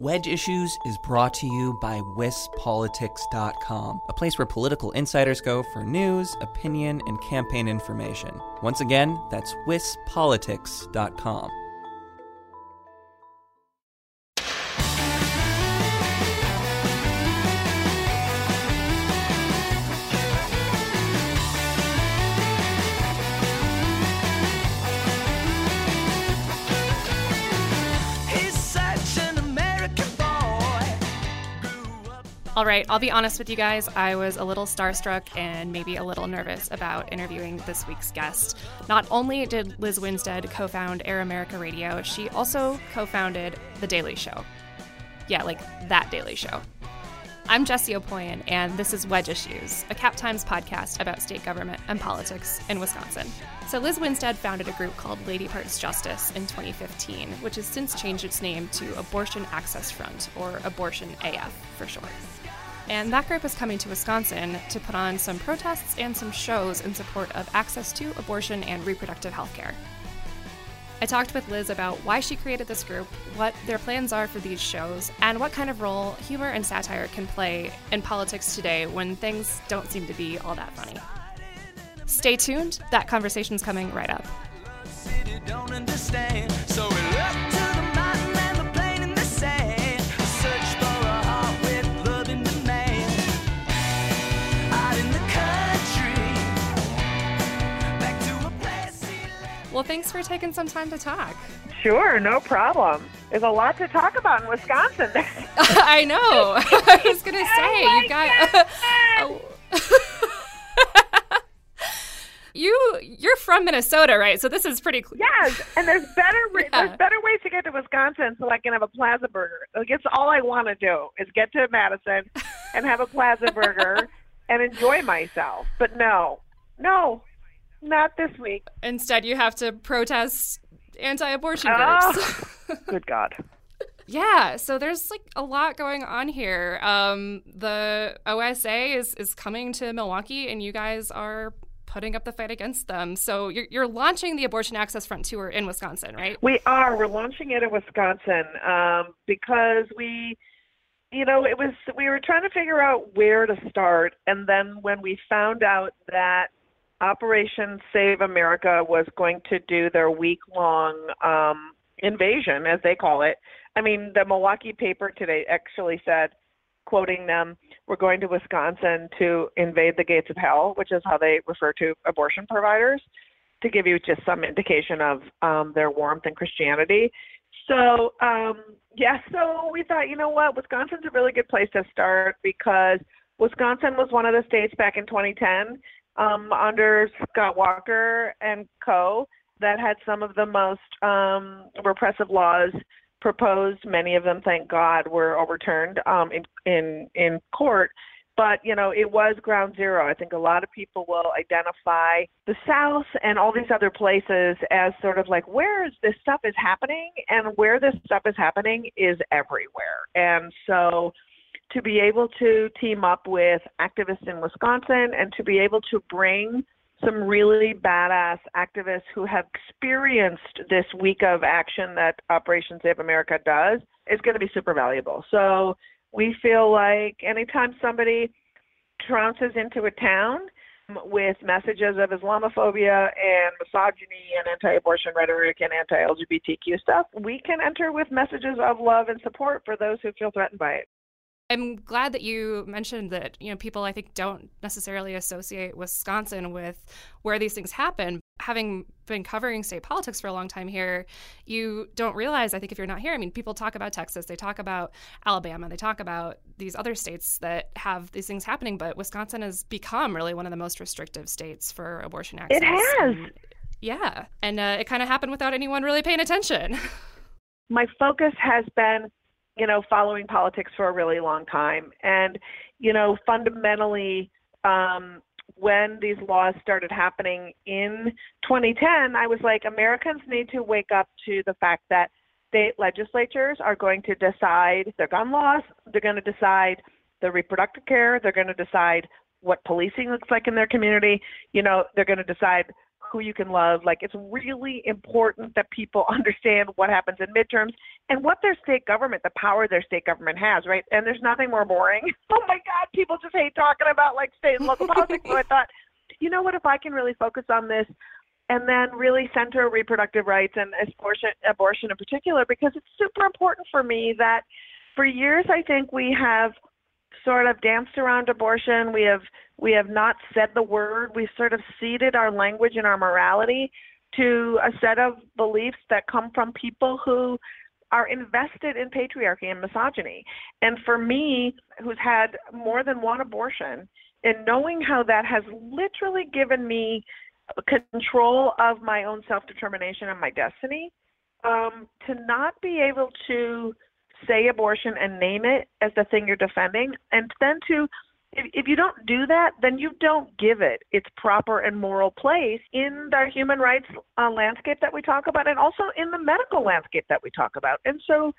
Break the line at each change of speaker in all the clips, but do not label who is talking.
Wedge Issues is brought to you by WisPolitics.com, a place where political insiders go for news, opinion, and campaign information. Once again, that's WisPolitics.com.
All right, I'll be honest with you guys. I was a little starstruck and maybe a little nervous about interviewing this week's guest. Not only did Liz Winstead co found Air America Radio, she also co founded The Daily Show. Yeah, like that Daily Show. I'm Jessie Opoien, and this is Wedge Issues, a Cap Times podcast about state government and politics in Wisconsin. So, Liz Winstead founded a group called Lady Parts Justice in 2015, which has since changed its name to Abortion Access Front, or Abortion AF for short. And that group is coming to Wisconsin to put on some protests and some shows in support of access to abortion and reproductive health care. I talked with Liz about why she created this group, what their plans are for these shows, and what kind of role humor and satire can play in politics today when things don't seem to be all that funny. Stay tuned, that conversation's coming right up. Well, thanks for taking some time to talk.
Sure, no problem. There's a lot to talk about in Wisconsin.
I know. I was going to say,
Oh
you got. you you're from Minnesota, right? So this is pretty cl-
yes, and there's better re-
Yeah.
there's better ways to get to Wisconsin so I can have a Plaza Burger. Like it's all I want to do is get to Madison and have a Plaza Burger and enjoy myself. But no, no, not this week.
Instead, you have to protest anti-abortion
Oh.
groups.
Good God.
yeah, so there's like a lot going on here. Um, the OSA is is coming to Milwaukee, and you guys are putting up the fight against them. So you're you're launching the Abortion Access Front tour in Wisconsin, right?
We are. We're launching it in Wisconsin um, because we, you know, it was we were trying to figure out where to start, and then when we found out that Operation Save America was going to do their week-long um, invasion, as they call it. I mean, the Milwaukee paper today actually said, quoting them, "We're going to Wisconsin to invade the gates of hell," which is how they refer to abortion providers to give you just some indication of um, their warmth and Christianity. So, um, yeah, so we thought, you know what, Wisconsin's a really good place to start because Wisconsin was one of the states back in 2010 um, under Scott Walker and co. that had some of the most um, repressive laws proposed. Many of them, thank God, were overturned um, in, in in court but you know it was ground zero i think a lot of people will identify the south and all these other places as sort of like where is this stuff is happening and where this stuff is happening is everywhere and so to be able to team up with activists in wisconsin and to be able to bring some really badass activists who have experienced this week of action that operation save america does is going to be super valuable so we feel like anytime somebody trounces into a town with messages of Islamophobia and misogyny and anti-abortion rhetoric and anti-LGBTQ stuff, we can enter with messages of love and support for those who feel threatened by it.
I'm glad that you mentioned that, you know, people I think don't necessarily associate Wisconsin with where these things happen. Having been covering state politics for a long time here, you don't realize, I think if you're not here, I mean, people talk about Texas, they talk about Alabama, they talk about these other states that have these things happening, but Wisconsin has become really one of the most restrictive states for abortion access.
It has.
And, yeah. And uh, it kind of happened without anyone really paying attention.
My focus has been you know, following politics for a really long time. And, you know, fundamentally, um, when these laws started happening in 2010, I was like, Americans need to wake up to the fact that state legislatures are going to decide their gun laws, they're going to decide their reproductive care, they're going to decide what policing looks like in their community, you know, they're going to decide who you can love. Like it's really important that people understand what happens in midterms and what their state government, the power their state government has, right? And there's nothing more boring. oh my God, people just hate talking about like state and local politics. So I thought, you know what, if I can really focus on this and then really center reproductive rights and abortion, abortion in particular, because it's super important for me that for years I think we have sort of danced around abortion. We have we have not said the word. We've sort of ceded our language and our morality to a set of beliefs that come from people who are invested in patriarchy and misogyny. And for me, who's had more than one abortion, and knowing how that has literally given me control of my own self determination and my destiny, um, to not be able to say abortion and name it as the thing you're defending, and then to if, if you don't do that, then you don't give it its proper and moral place in the human rights uh, landscape that we talk about, and also in the medical landscape that we talk about. And so,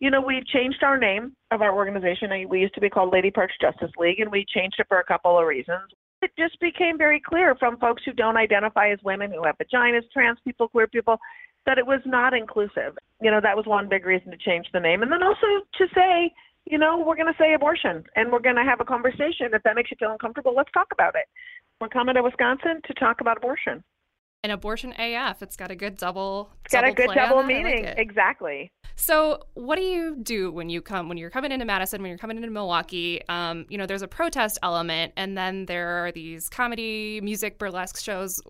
you know, we've changed our name of our organization. We used to be called Lady Parts Justice League, and we changed it for a couple of reasons. It just became very clear from folks who don't identify as women, who have vaginas, trans people, queer people, that it was not inclusive. You know, that was one big reason to change the name. And then also to say, you know, we're going to say abortion and we're going to have a conversation. If that makes you feel uncomfortable, let's talk about it. We're coming to Wisconsin to talk about abortion.
And abortion AF, it's got a good double.
It's got
double
a good double.
I like
meaning. exactly.
So, what do you do when you come when you're coming into Madison, when you're coming into Milwaukee? Um, you know, there's a protest element, and then there are these comedy, music, burlesque shows.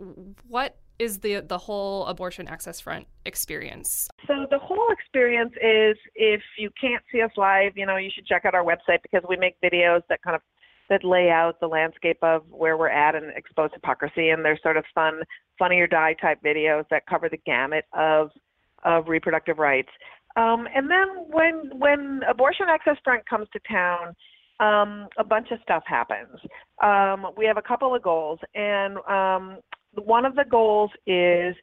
What is the the whole abortion access front experience?
So the whole experience is if you can't see us live, you know, you should check out our website because we make videos that kind of that lay out the landscape of where we're at and expose hypocrisy and they're sort of fun funny or die type videos that cover the gamut of of reproductive rights. Um, and then when when abortion access front comes to town, um, a bunch of stuff happens. Um, we have a couple of goals, and um, one of the goals is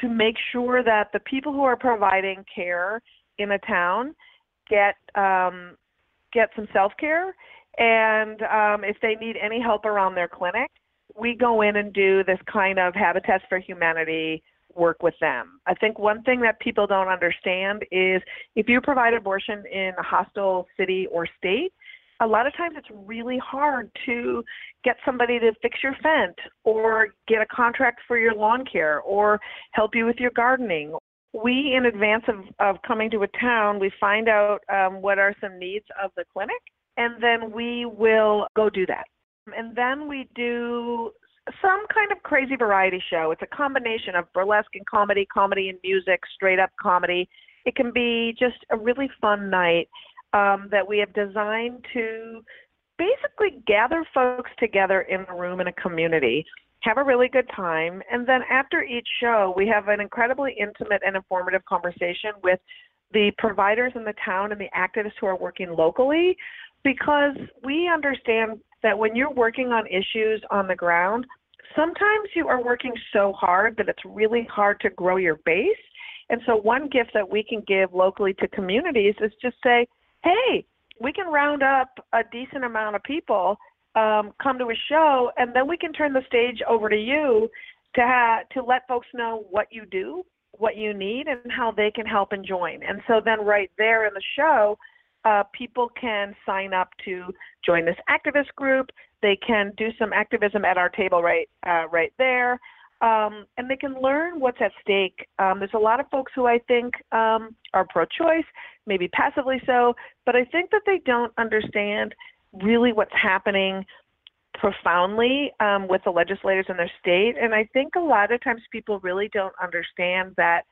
to make sure that the people who are providing care in a town get um, get some self care, and um, if they need any help around their clinic, we go in and do this kind of Habitats for Humanity work with them. I think one thing that people don't understand is if you provide abortion in a hostile city or state, a lot of times it's really hard to get somebody to fix your fence or get a contract for your lawn care or help you with your gardening. We, in advance of, of coming to a town, we find out um, what are some needs of the clinic, and then we will go do that. And then we do some kind of crazy variety show. It's a combination of burlesque and comedy, comedy and music, straight up comedy. It can be just a really fun night um, that we have designed to basically gather folks together in a room in a community, have a really good time, and then after each show, we have an incredibly intimate and informative conversation with the providers in the town and the activists who are working locally because we understand that when you're working on issues on the ground, sometimes you are working so hard that it's really hard to grow your base. And so, one gift that we can give locally to communities is just say, hey, we can round up a decent amount of people, um, come to a show, and then we can turn the stage over to you to ha- to let folks know what you do, what you need, and how they can help and join. And so then right there in the show, uh, people can sign up to join this activist group. They can do some activism at our table right uh, right there, um, and they can learn what's at stake. Um, there's a lot of folks who I think um, are pro-choice, maybe passively so, but I think that they don't understand really what's happening profoundly um, with the legislators in their state. And I think a lot of times people really don't understand that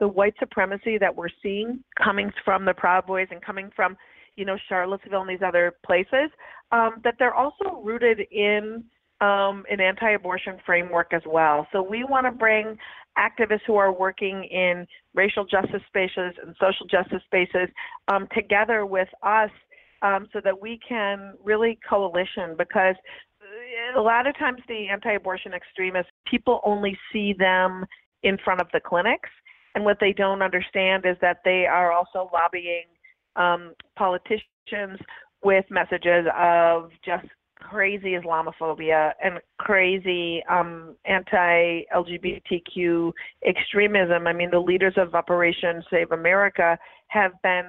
the white supremacy that we're seeing coming from the Proud Boys and coming from, you know, Charlottesville and these other places, um, that they're also rooted in um, an anti-abortion framework as well. So we want to bring activists who are working in racial justice spaces and social justice spaces um, together with us um, so that we can really coalition because a lot of times the anti-abortion extremists people only see them in front of the clinics and what they don't understand is that they are also lobbying um, politicians with messages of just crazy Islamophobia and crazy um, anti-LGBTQ extremism. I mean, the leaders of Operation Save America have been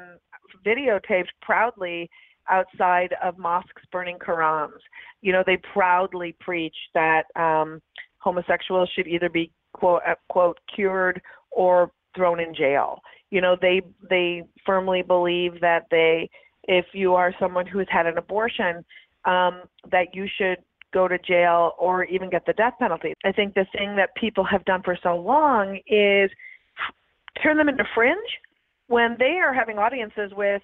videotaped proudly outside of mosques burning Qurans. You know, they proudly preach that um, homosexuals should either be quote uh, quote cured or thrown in jail. You know, they they firmly believe that they if you are someone who has had an abortion, um, that you should go to jail or even get the death penalty. I think the thing that people have done for so long is turn them into fringe when they are having audiences with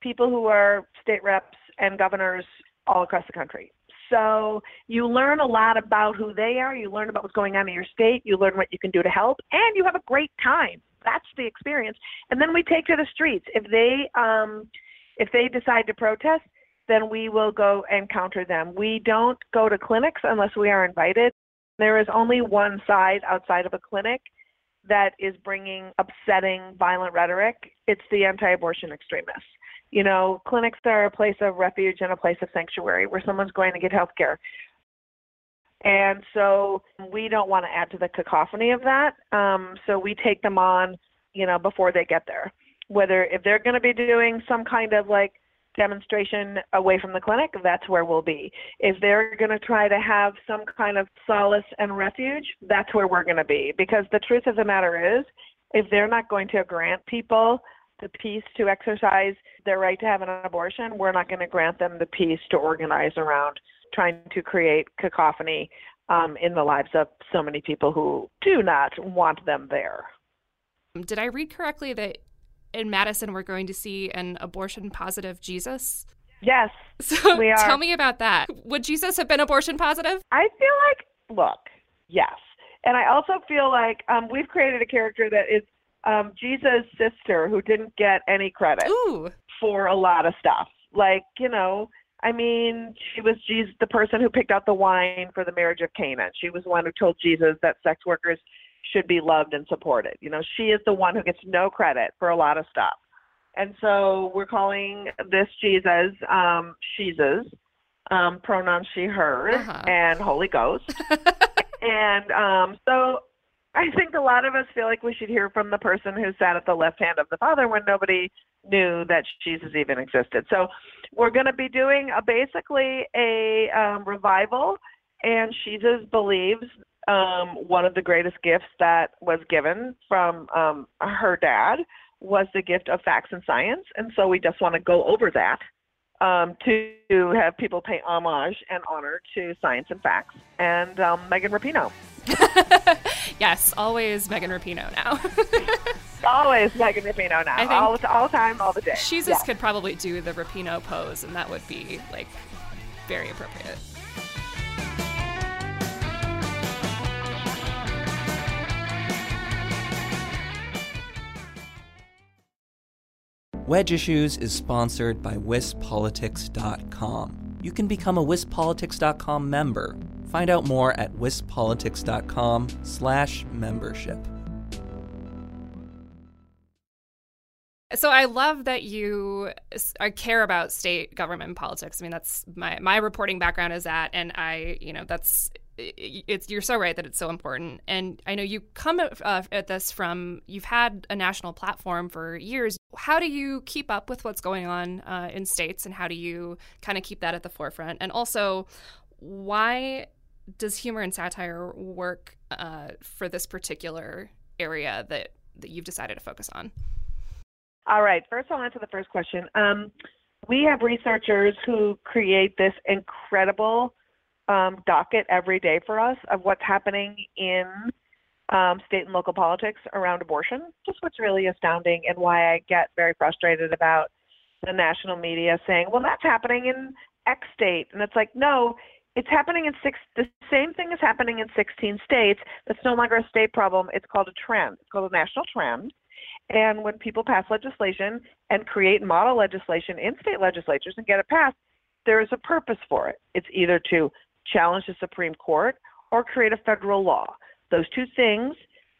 people who are state reps and governors all across the country. So you learn a lot about who they are, you learn about what's going on in your state, you learn what you can do to help, and you have a great time. That's the experience. And then we take to the streets. If they um if they decide to protest, then we will go and counter them. We don't go to clinics unless we are invited. There is only one side outside of a clinic that is bringing upsetting, violent rhetoric. It's the anti abortion extremists. You know, clinics are a place of refuge and a place of sanctuary where someone's going to get health care. And so we don't want to add to the cacophony of that. Um, so we take them on, you know, before they get there. Whether if they're going to be doing some kind of like demonstration away from the clinic, that's where we'll be. If they're going to try to have some kind of solace and refuge, that's where we're going to be. Because the truth of the matter is, if they're not going to grant people the peace to exercise their right to have an abortion, we're not going to grant them the peace to organize around trying to create cacophony um, in the lives of so many people who do not want them there.
Did I read correctly that in Madison we're going to see an abortion positive Jesus?
Yes.
So
we are.
tell me about that. Would Jesus have been abortion positive?
I feel like, look, yes. And I also feel like um, we've created a character that is um, Jesus' sister who didn't get any credit
Ooh.
for a lot of stuff. Like, you know, I mean, she was Jesus, the person who picked out the wine for the marriage of Cana. She was the one who told Jesus that sex workers should be loved and supported. You know, she is the one who gets no credit for a lot of stuff. And so we're calling this Jesus um Jesus, um, pronoun she her
Uh-huh.
and Holy Ghost. and um so I think a lot of us feel like we should hear from the person who sat at the left hand of the Father when nobody knew that Jesus even existed. So we're going to be doing a, basically a um, revival, and Jesus believes um, one of the greatest gifts that was given from um, her dad was the gift of facts and science, and so we just want to go over that um, to have people pay homage and honor to science and facts and um, Megan Rapinoe.
yes, always Megan Rapinoe now.
Always Megan Rapinoe now, all the all the time, all the day.
Jesus
Yeah.
could probably do the Rapinoe pose, and that would be like very appropriate.
Wedge Issues is sponsored by WisPolitics.com. You can become a WisPolitics.com member. Find out more at WisPolitics.com slash membership.
So I love that you uh, care about state government politics. I mean, that's my my reporting background is that, and I, you know, that's i- i- it's you're so right that it's so important. And I know you come uh, at this from you've had a national platform for years. How do you keep up with what's going on uh, in states, and how do you kind of keep that at the forefront? And also, why does humor and satire work uh, for this particular area that that you've decided to focus on?
All right. First, I'll answer the first question. Um, we have researchers who create this incredible um, docket every day for us of what's happening in um, state and local politics around abortion. Just what's really astounding and why I get very frustrated about the national media saying, "Well, that's happening in X state," and it's like, no. It's happening in six. The same thing is happening in 16 states. That's no longer a state problem. It's called a trend. It's called a national trend. And when people pass legislation and create model legislation in state legislatures and get it passed, there is a purpose for it. It's either to challenge the Supreme Court or create a federal law. Those two things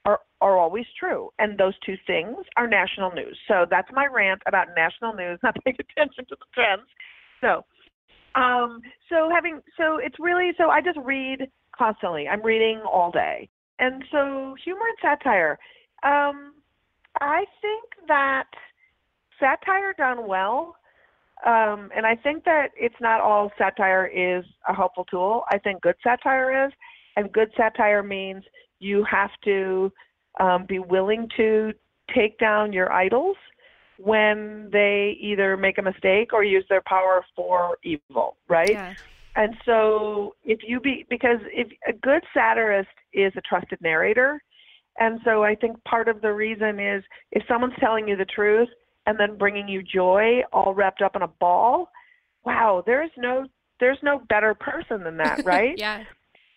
are, are always true. And those two things are national news. So that's my rant about national news not paying attention to the trends. So Um, so having so it's really so I just read constantly. I'm reading all day, and so humor and satire. Um, I think that satire done well, um, and I think that it's not all satire is a helpful tool. I think good satire is, and good satire means you have to um, be willing to take down your idols when they either make a mistake or use their power for evil, right?
Yeah.
And so if you be because if a good satirist is a trusted narrator, and so I think part of the reason is if someone's telling you the truth and then bringing you joy all wrapped up in a ball, wow, there's no there's no better person than that, right?
yeah.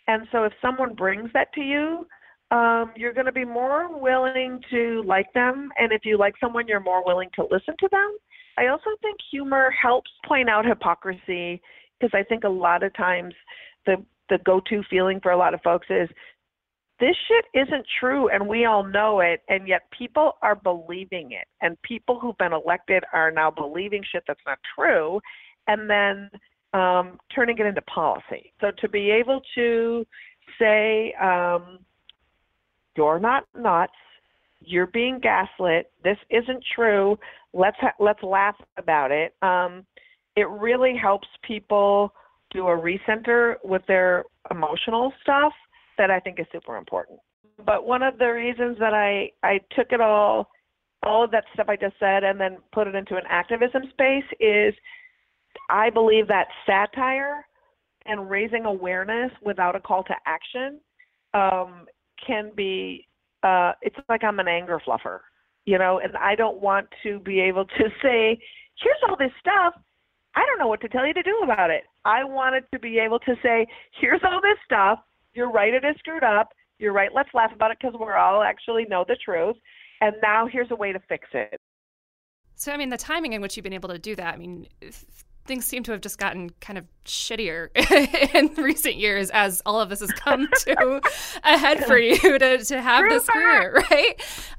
And so if someone brings that to you, um, you're going to be more willing to like them. And if you like someone, you're more willing to listen to them. I also think humor helps point out hypocrisy because I think a lot of times the the go-to feeling for a lot of folks is this shit isn't true and we all know it and yet people are believing it and people who've been elected are now believing shit that's not true and then um, turning it into policy so to be able to say um, you're not nuts you're being gaslit this isn't true let's ha- let's laugh about it um, it really helps people do a recenter with their emotional stuff that I think is super important. But one of the reasons that I I took it all all of that stuff I just said and then put it into an activism space is I believe that satire and raising awareness without a call to action um, can be uh, it's like I'm an anger fluffer, you know, and I don't want to be able to say, here's all this stuff. I don't know what to tell you to do about it. I wanted to be able to say, here's all this stuff. You're right, it is screwed up. You're right, let's laugh about it because we're all actually know the truth. And now here's a way to fix it.
So, I mean, the timing in which you've been able to do that, I mean, things seem to have just gotten kind of shittier in recent years as all of this has come to a head for you to, to have
True
this career, right?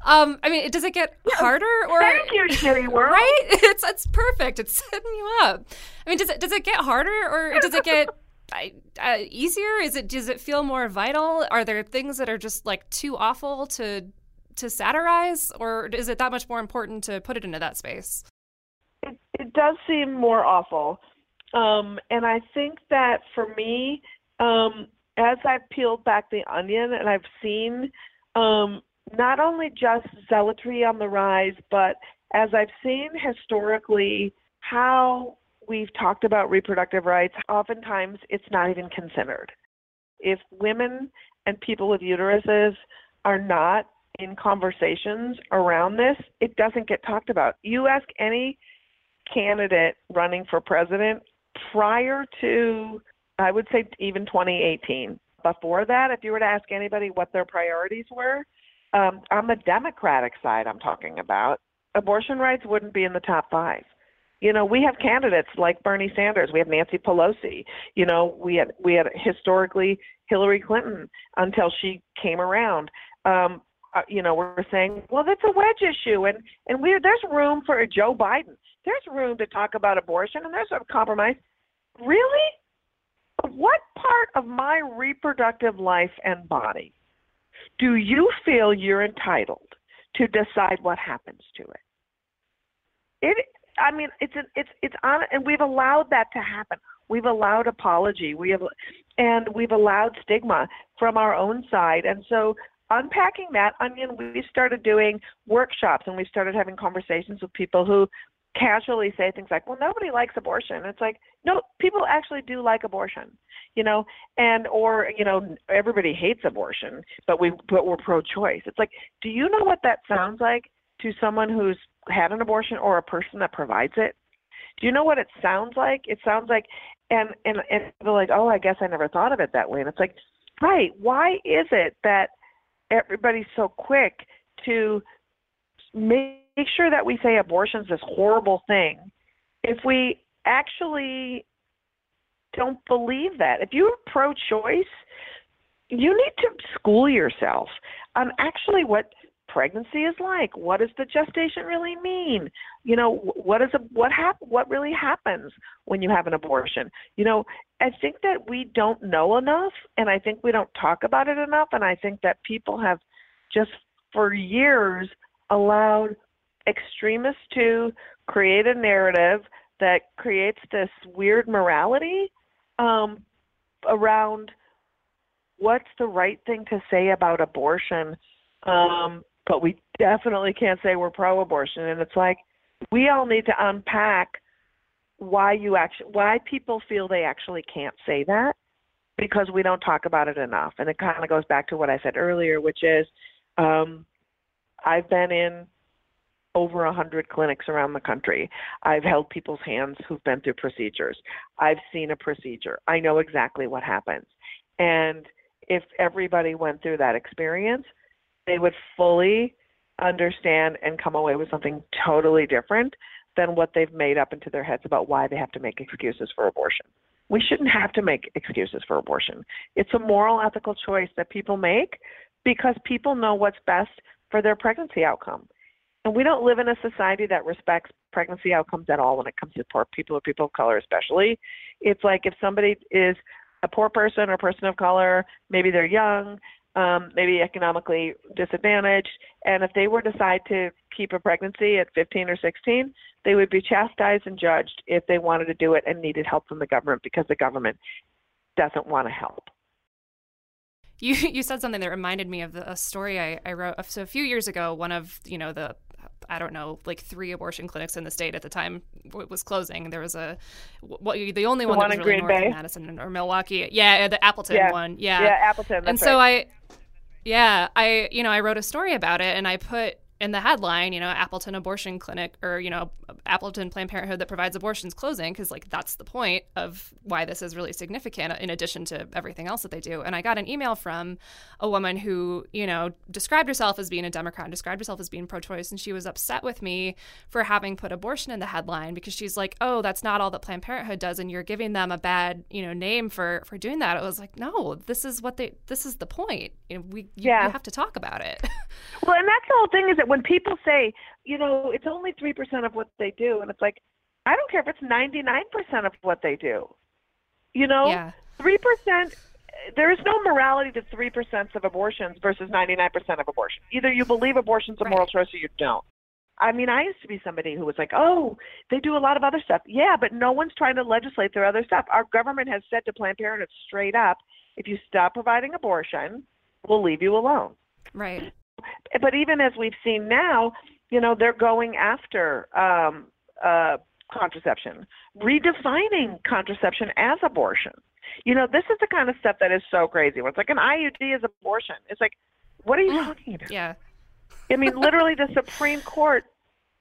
Um, I mean, does it get harder or
Thank you, shitty world.
right? It's it's perfect. It's setting you up. I mean, does it does it get harder or does it get uh, easier? Is it does it feel more vital? Are there things that are just like too awful to to satirize, or is it that much more important to put it into that space?
It, it does seem more awful. Um, and I think that for me, um, as I've peeled back the onion and I've seen um, not only just zealotry on the rise, but as I've seen historically how we've talked about reproductive rights, oftentimes it's not even considered. If women and people with uteruses are not in conversations around this, it doesn't get talked about. You ask any candidate running for president prior to, I would say, even 2018. Before that, if you were to ask anybody what their priorities were, um, on the Democratic side, I'm talking about, abortion rights wouldn't be in the top five. You know, we have candidates like Bernie Sanders, we have Nancy Pelosi. You know, we had we had historically Hillary Clinton until she came around. Um, uh, you know, we're saying, well, that's a wedge issue, and and we there's room for a Joe Biden. There's room to talk about abortion, and there's a compromise. Really, what part of my reproductive life and body do you feel you're entitled to decide what happens to it? It, I mean, it's an, it's it's on, and we've allowed that to happen. We've allowed apology. We have, and we've allowed stigma from our own side, and so unpacking that onion, we started doing workshops and we started having conversations with people who casually say things like, "Well, nobody likes abortion." It's like, no, people actually do like abortion, you know, and or you know, everybody hates abortion, but we but we're pro-choice. It's like, do you know what that sounds like to someone who's had an abortion or a person that provides it? Do you know what it sounds like? It sounds like, and and and they're like, "Oh, I guess I never thought of it that way." And it's like, right? Why is it that everybody's so quick to make sure that we say abortion's this horrible thing if we actually don't believe that. If you're pro choice, you need to school yourself on actually what pregnancy is like. What does the gestation really mean? You know, what is a what hap- what really happens when you have an abortion? You know, I think that we don't know enough and I think we don't talk about it enough and I think that people have just for years allowed extremists to create a narrative that creates this weird morality um, around what's the right thing to say about abortion um, but we definitely can't say we're pro-abortion. And it's like we all need to unpack why you actually why people feel they actually can't say that because we don't talk about it enough. And it kind of goes back to what I said earlier, which is um, I've been in over a hundred clinics around the country. I've held people's hands who've been through procedures. I've seen a procedure. I know exactly what happens. And if everybody went through that experience, they would fully understand and come away with something totally different than what they've made up into their heads about why they have to make excuses for abortion. We shouldn't have to make excuses for abortion. It's a moral, ethical choice that people make because people know what's best for their pregnancy outcome. And we don't live in a society that respects pregnancy outcomes at all when it comes to poor people or people of color, especially. It's like if somebody is a poor person or person of color, maybe they're young, um, maybe economically disadvantaged, and if they were to decide to keep a pregnancy at 15 or 16, they would be chastised and judged if they wanted to do it and needed help from the government because the government doesn't want to help.
You you said something that reminded me of the, a story I, I wrote. So a few years ago, one of you know the I don't know, like three abortion clinics in the state at the time was closing. There was a, well, the only
the
one,
one
that was
really
north Bay?
of
Madison or Milwaukee. Yeah, the Appleton
yeah.
one. Yeah.
Yeah, Appleton.
and so I, yeah, I, you know, I wrote a story about it and I put in the headline, you know, Appleton abortion clinic or, you know, Appleton Planned Parenthood that provides abortions closing because like that's the point of why this is really significant in addition to everything else that they do. And I got an email from a woman who, you know, described herself as being a Democrat, and described herself as being pro-choice, and she was upset with me for having put abortion in the headline because she's like, "Oh, that's not all that Planned Parenthood does and you're giving them a bad, you know, name for for doing that." It was like, "No, this is what they this is the point. You know, we you,
yeah.
you have to talk about it."
well, and that's the whole thing is that when people say, you know, it's only 3% of what they do. And it's like, I don't care if it's 99% of what they do. You know,
yeah.
3%, there is no morality to 3% of abortions versus 99% of abortions. Either you believe abortion's a moral
right.
choice or you don't. I mean, I used to be somebody who was like, oh, they do a lot of other stuff. Yeah, but no one's trying to legislate their other stuff. Our government has said to Planned Parenthood straight up if you stop providing abortion, we'll leave you alone.
Right.
But even as we've seen now, you know, they're going after um, uh, contraception, redefining contraception as abortion. You know, this is the kind of stuff that is so crazy. It's like an IUD is abortion. It's like, what are you talking about?
Yeah.
I mean, literally, the Supreme Court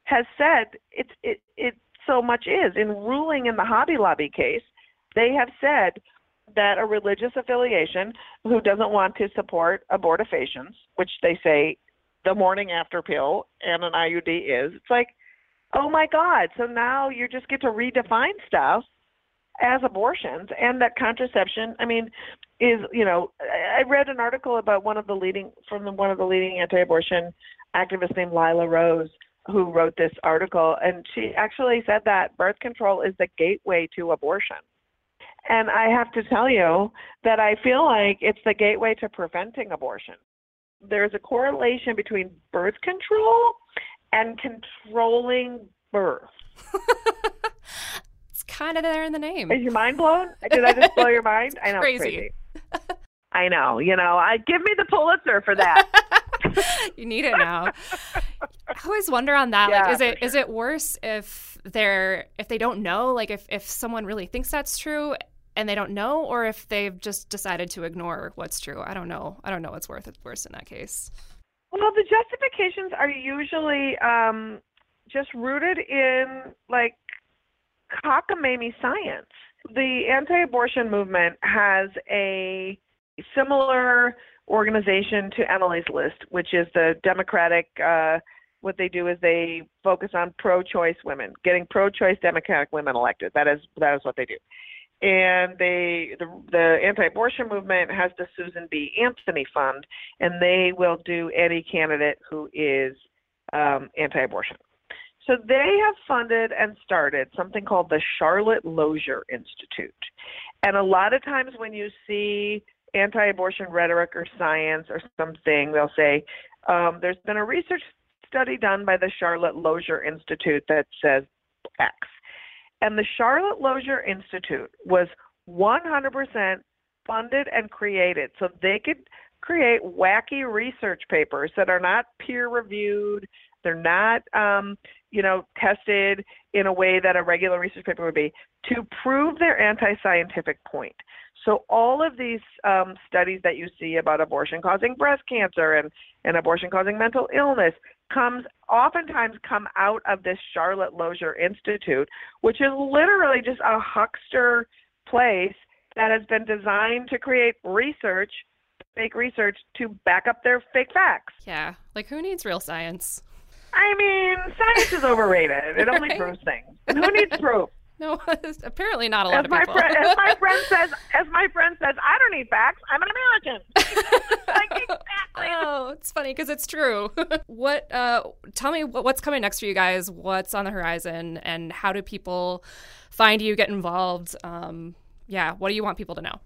has said it's it it so much is in ruling in the Hobby Lobby case. They have said that a religious affiliation who doesn't want to support abortifacients, which they say the morning after pill and an IUD is, it's like, oh my God. So now you just get to redefine stuff as abortions and that contraception, I mean, is, you know, I read an article about one of the leading, from the, one of the leading anti abortion activists named Lila Rose who wrote this article, and she actually said that birth control is the gateway to abortion. And I have to tell you that I feel like it's the gateway to preventing abortion. There's a correlation between birth control and controlling birth.
it's kind of there in the name.
Is your mind blown? Did I just blow your mind? I know.
Crazy.
crazy. I know. You know, I give me the Pulitzer for that.
you need it now. I always wonder on that.
Yeah,
like, is it
sure.
is it worse if they're if they don't know, like if if someone really thinks that's true and they don't know, or if they've just decided to ignore what's true? I don't know. I don't know what's worth worse in that case.
Well, the justifications are usually um, just rooted in like cockamamie science. The anti-abortion movement has a similar organization to Emily's List, which is the Democratic. Uh, what they do is they focus on pro-choice women, getting pro-choice Democratic women elected. That is that is what they do. And they the, the anti-abortion movement has the Susan B. Anthony Fund, and they will do any candidate who is um, anti-abortion. So they have funded and started something called the Charlotte Lozier Institute, and a lot of times when you see anti-abortion rhetoric or science or something, they'll say um, there's been a research study done by the Charlotte Lozier Institute that says X. And the Charlotte Lozier Institute was 100% funded and created so they could create wacky research papers that are not peer reviewed. They're not, um, you know, tested in a way that a regular research paper would be to prove their anti-scientific point. So all of these um, studies that you see about abortion causing breast cancer and, and abortion causing mental illness comes oftentimes come out of this Charlotte Lozier Institute, which is literally just a huckster place that has been designed to create research, fake research to back up their fake facts.
Yeah, like who needs real science?
I mean, science is overrated. It only proves things. And who needs proof?
No, apparently not a lot
as
of
my
people.
friend, as my friend says, as my friend says, I don't need facts. I'm an American. like exactly.
oh, it's funny because it's true. what? Uh, tell me what, what's coming next for you guys. What's on the horizon, and how do people find you, get involved? Um, yeah, what do you want people to know?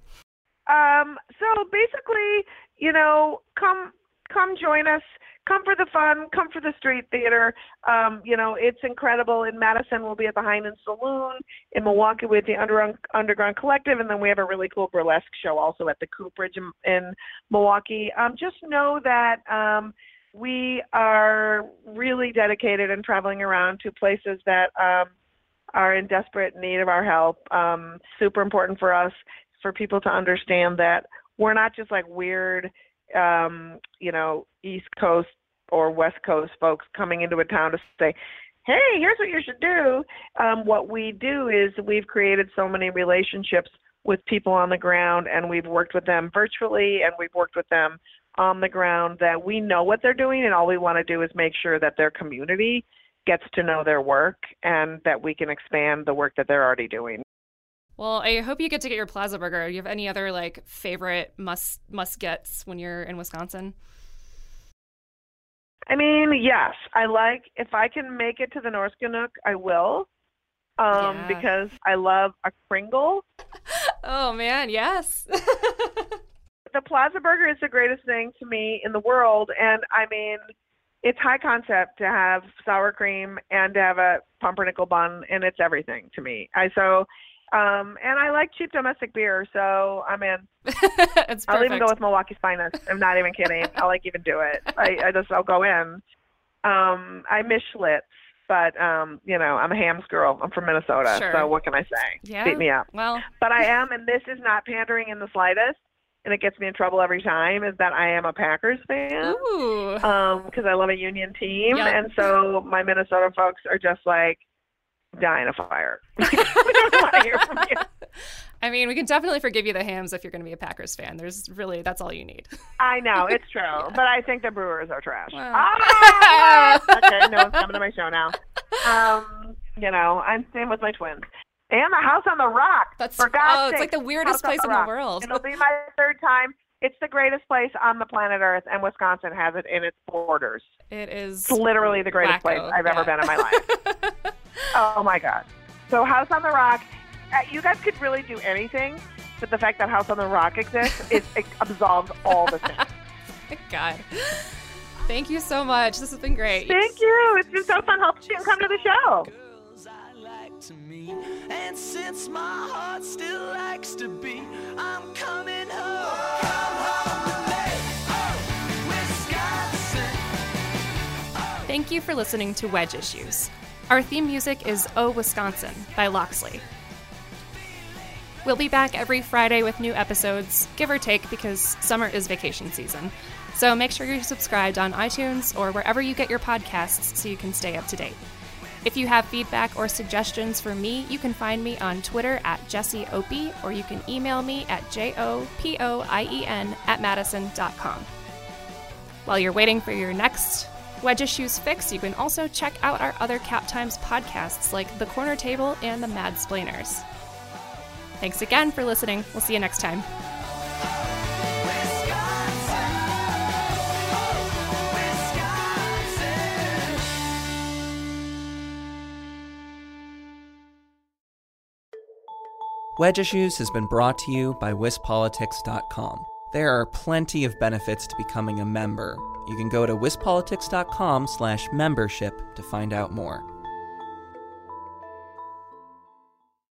Um, so basically, you know, come come join us. Come for the fun. Come for the street theater. Um, you know, it's incredible. In Madison, we'll be at the High Noon Saloon. In Milwaukee, with the Underground, Underground Collective, and then we have a really cool burlesque show also at the Cooperage in, in Milwaukee. Um, just know that um, we are really dedicated and traveling around to places that um, are in desperate need of our help. Um, super important for us for people to understand that we're not just like weird um, you know, East Coast or West Coast folks coming into a town to say, hey, here's what you should do. Um, what we do is we've created so many relationships with people on the ground, and we've worked with them virtually, and we've worked with them on the ground that we know what they're doing, and all we want to do is make sure that their community gets to know their work and that we can expand the work that they're already doing.
Well, I hope you get to get your Plaza Burger. Do you have any other like favorite must must gets when you're in Wisconsin?
I mean, yes, I like if I can make it to the Norske Nook, I will. Um,
Yeah.
because I love a Kringle.
Oh man, yes.
The Plaza Burger is the greatest thing to me in the world, and I mean, it's high concept to have sour cream and to have a pumpernickel bun, and it's everything to me. I so, um, and I like cheap domestic beer, so I'm in.
it's.
I'll even go with Milwaukee's finest. I'm not even kidding. I'll like even do it. I, I just I'll go in. Um, I miss Schlitz, but um, you know, I'm a Hamm's girl. I'm from Minnesota,
Sure.
so what can I say?
yeah.
Beat me up.
Well,
But I am, and this is not pandering in the slightest, and it gets me in trouble every time. Is that I am a Packers fan
ooh.
because I love a union team,
Yep.
and so my Minnesota folks are just like dying of fire. we don't want to hear from you.
I mean, we can definitely forgive you the Hamm's if you're going to be a Packers fan. There's really that's all you need.
I know it's true, but I think the Brewers are trash.
Wow.
Ah! okay, no one's coming to my show now. Um, you know, I'm staying with my twins. And the house on the rock.
That's
for God's
oh, it's
sake,
like the weirdest place in the world.
It'll be my third time. It's the greatest place on the planet Earth, and Wisconsin has it in its borders.
It is
It's literally the greatest place I've ever been in my life. Oh my God. So, House on the Rock, uh, you guys could really do anything, but the fact that House on the Rock exists, it, it absolves all the sins.
God. Thank you so much. This has been great.
Thank you. It's been so fun helping you come to the show.
girls I like to meet. And since my heart still likes to beat, I'm coming home. Come home me. Oh,
Thank you for listening to Wedge Issues. Our theme music is Oh Wisconsin by Loxley. We'll be back every Friday with new episodes, give or take, because summer is vacation season. So make sure you're subscribed on iTunes or wherever you get your podcasts so you can stay up to date. If you have feedback or suggestions for me, you can find me on Twitter at Jessie Opie or you can email me at J-O-P-O-I-E-N at madison.com. While you're waiting for your next Wedge Issues fix, you can also check out our other Cap Times podcasts like The Corner Table and The Mad Splainers.
Thanks again for listening. We'll see you next time.
Wedge Issues has been brought to you by WisPolitics.com. There are plenty of benefits to becoming a member. You can go to WisPolitics.com slash membership to find out more.